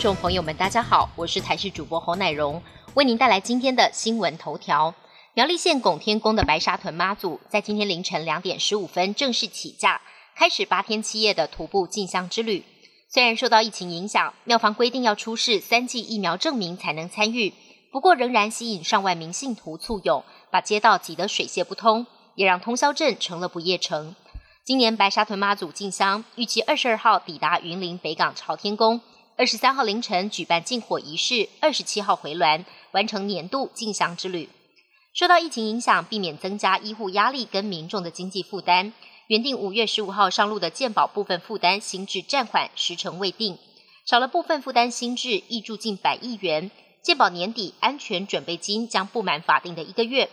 众朋友们，大家好，我是台视主播侯乃荣，为您带来今天的新闻头条。苗栗县拱天宫的白沙屯妈祖，在今天凌晨两点十五分正式起驾，开始八天七夜的徒步进香之旅。虽然受到疫情影响，庙方规定要出示三剂疫苗证明才能参与，不过仍然吸引上万名信徒簇拥，把街道挤得水泄不通，也让通宵镇成了不夜城。今年白沙屯妈祖进香，预计二十二号抵达云林北港朝天宫，二十三号凌晨举办禁火仪式，二十七号回銮，完成年度进香之旅。受到疫情影响，避免增加医护压力跟民众的经济负担，原定五月十五号上路的健保部分负担新制暂缓，时程未定，少了部分负担新制，挹注近百亿元，健保年底安全准备金将不满法定的一个月。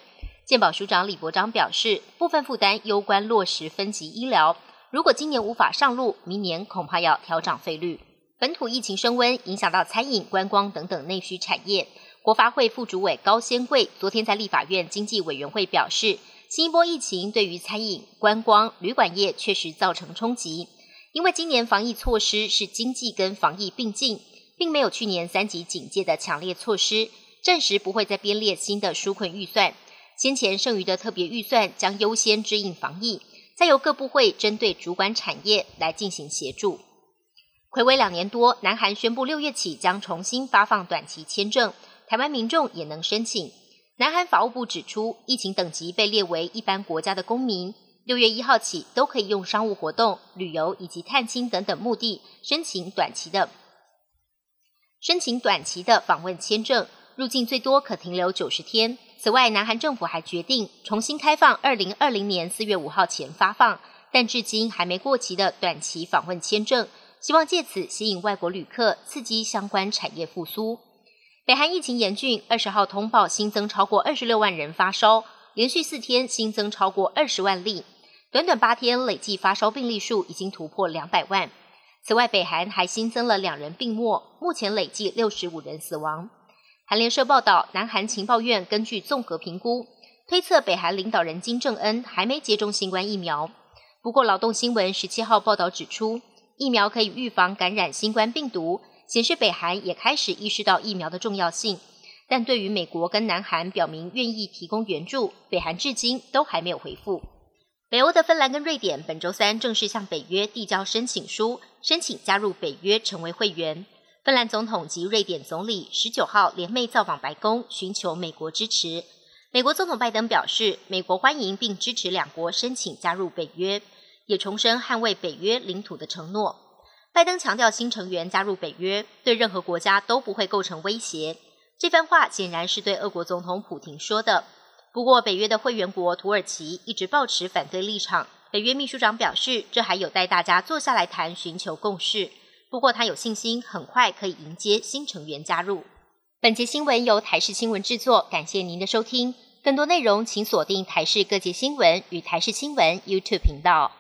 健保署长李伯章表示，部分负担攸关落实分级医疗，如果今年无法上路，明年恐怕要调涨费率。本土疫情升温，影响到餐饮、观光等等内需产业。国发会副主委高先贵昨天在立法院经济委员会表示，新一波疫情对于餐饮、观光、旅馆业确实造成冲击，因为今年防疫措施是经济跟防疫并进，并没有去年三级警戒的强烈措施，暂时不会再编列新的纾困预算。先前剩余的特别预算将优先支应防疫，再由各部会针对主管产业来进行协助。暌违两年多，南韩宣布六月起将重新发放短期签证，台湾民众也能申请。南韩法务部指出，疫情等级被列为一般国家的公民，六月一号起都可以用商务活动、旅游以及探亲等等目的申请短期的申请短期的访问签证，入境最多可停留九十天。此外，南韩政府还决定重新开放二零二零年四月五号前发放，但至今还没过期的短期访问签证，希望借此吸引外国旅客，刺激相关产业复苏。北韩疫情严峻，二十号通报新增超过二十六万人发烧，连续四天新增超过二十万例，短短八天累计发烧病例数已经突破两百万。此外，北韩还新增了两人病末，目前累计六十五人死亡。韩联社报道，南韩情报院根据综合评估，推测北韩领导人金正恩还没接种新冠疫苗。不过，劳动新闻十七号报道指出，疫苗可以预防感染新冠病毒，显示北韩也开始意识到疫苗的重要性。但对于美国跟南韩表明愿意提供援助，北韩至今都还没有回复。北欧的芬兰跟瑞典本周三正式向北约递交申请书，申请加入北约成为会员。芬兰总统及瑞典总理十九号联袂造访白宫，寻求美国支持。美国总统拜登表示，美国欢迎并支持两国申请加入北约，也重申捍卫北约领土的承诺。拜登强调，新成员加入北约对任何国家都不会构成威胁。这番话显然是对俄国总统普京说的。不过，北约的会员国土耳其一直保持反对立场。北约秘书长表示，这还有待大家坐下来谈，寻求共识。不过，他有信心很快可以迎接新成员加入。本节新闻由台视新闻制作，感谢您的收听。更多内容请锁定台视各界新闻与台视新闻 YouTube 频道。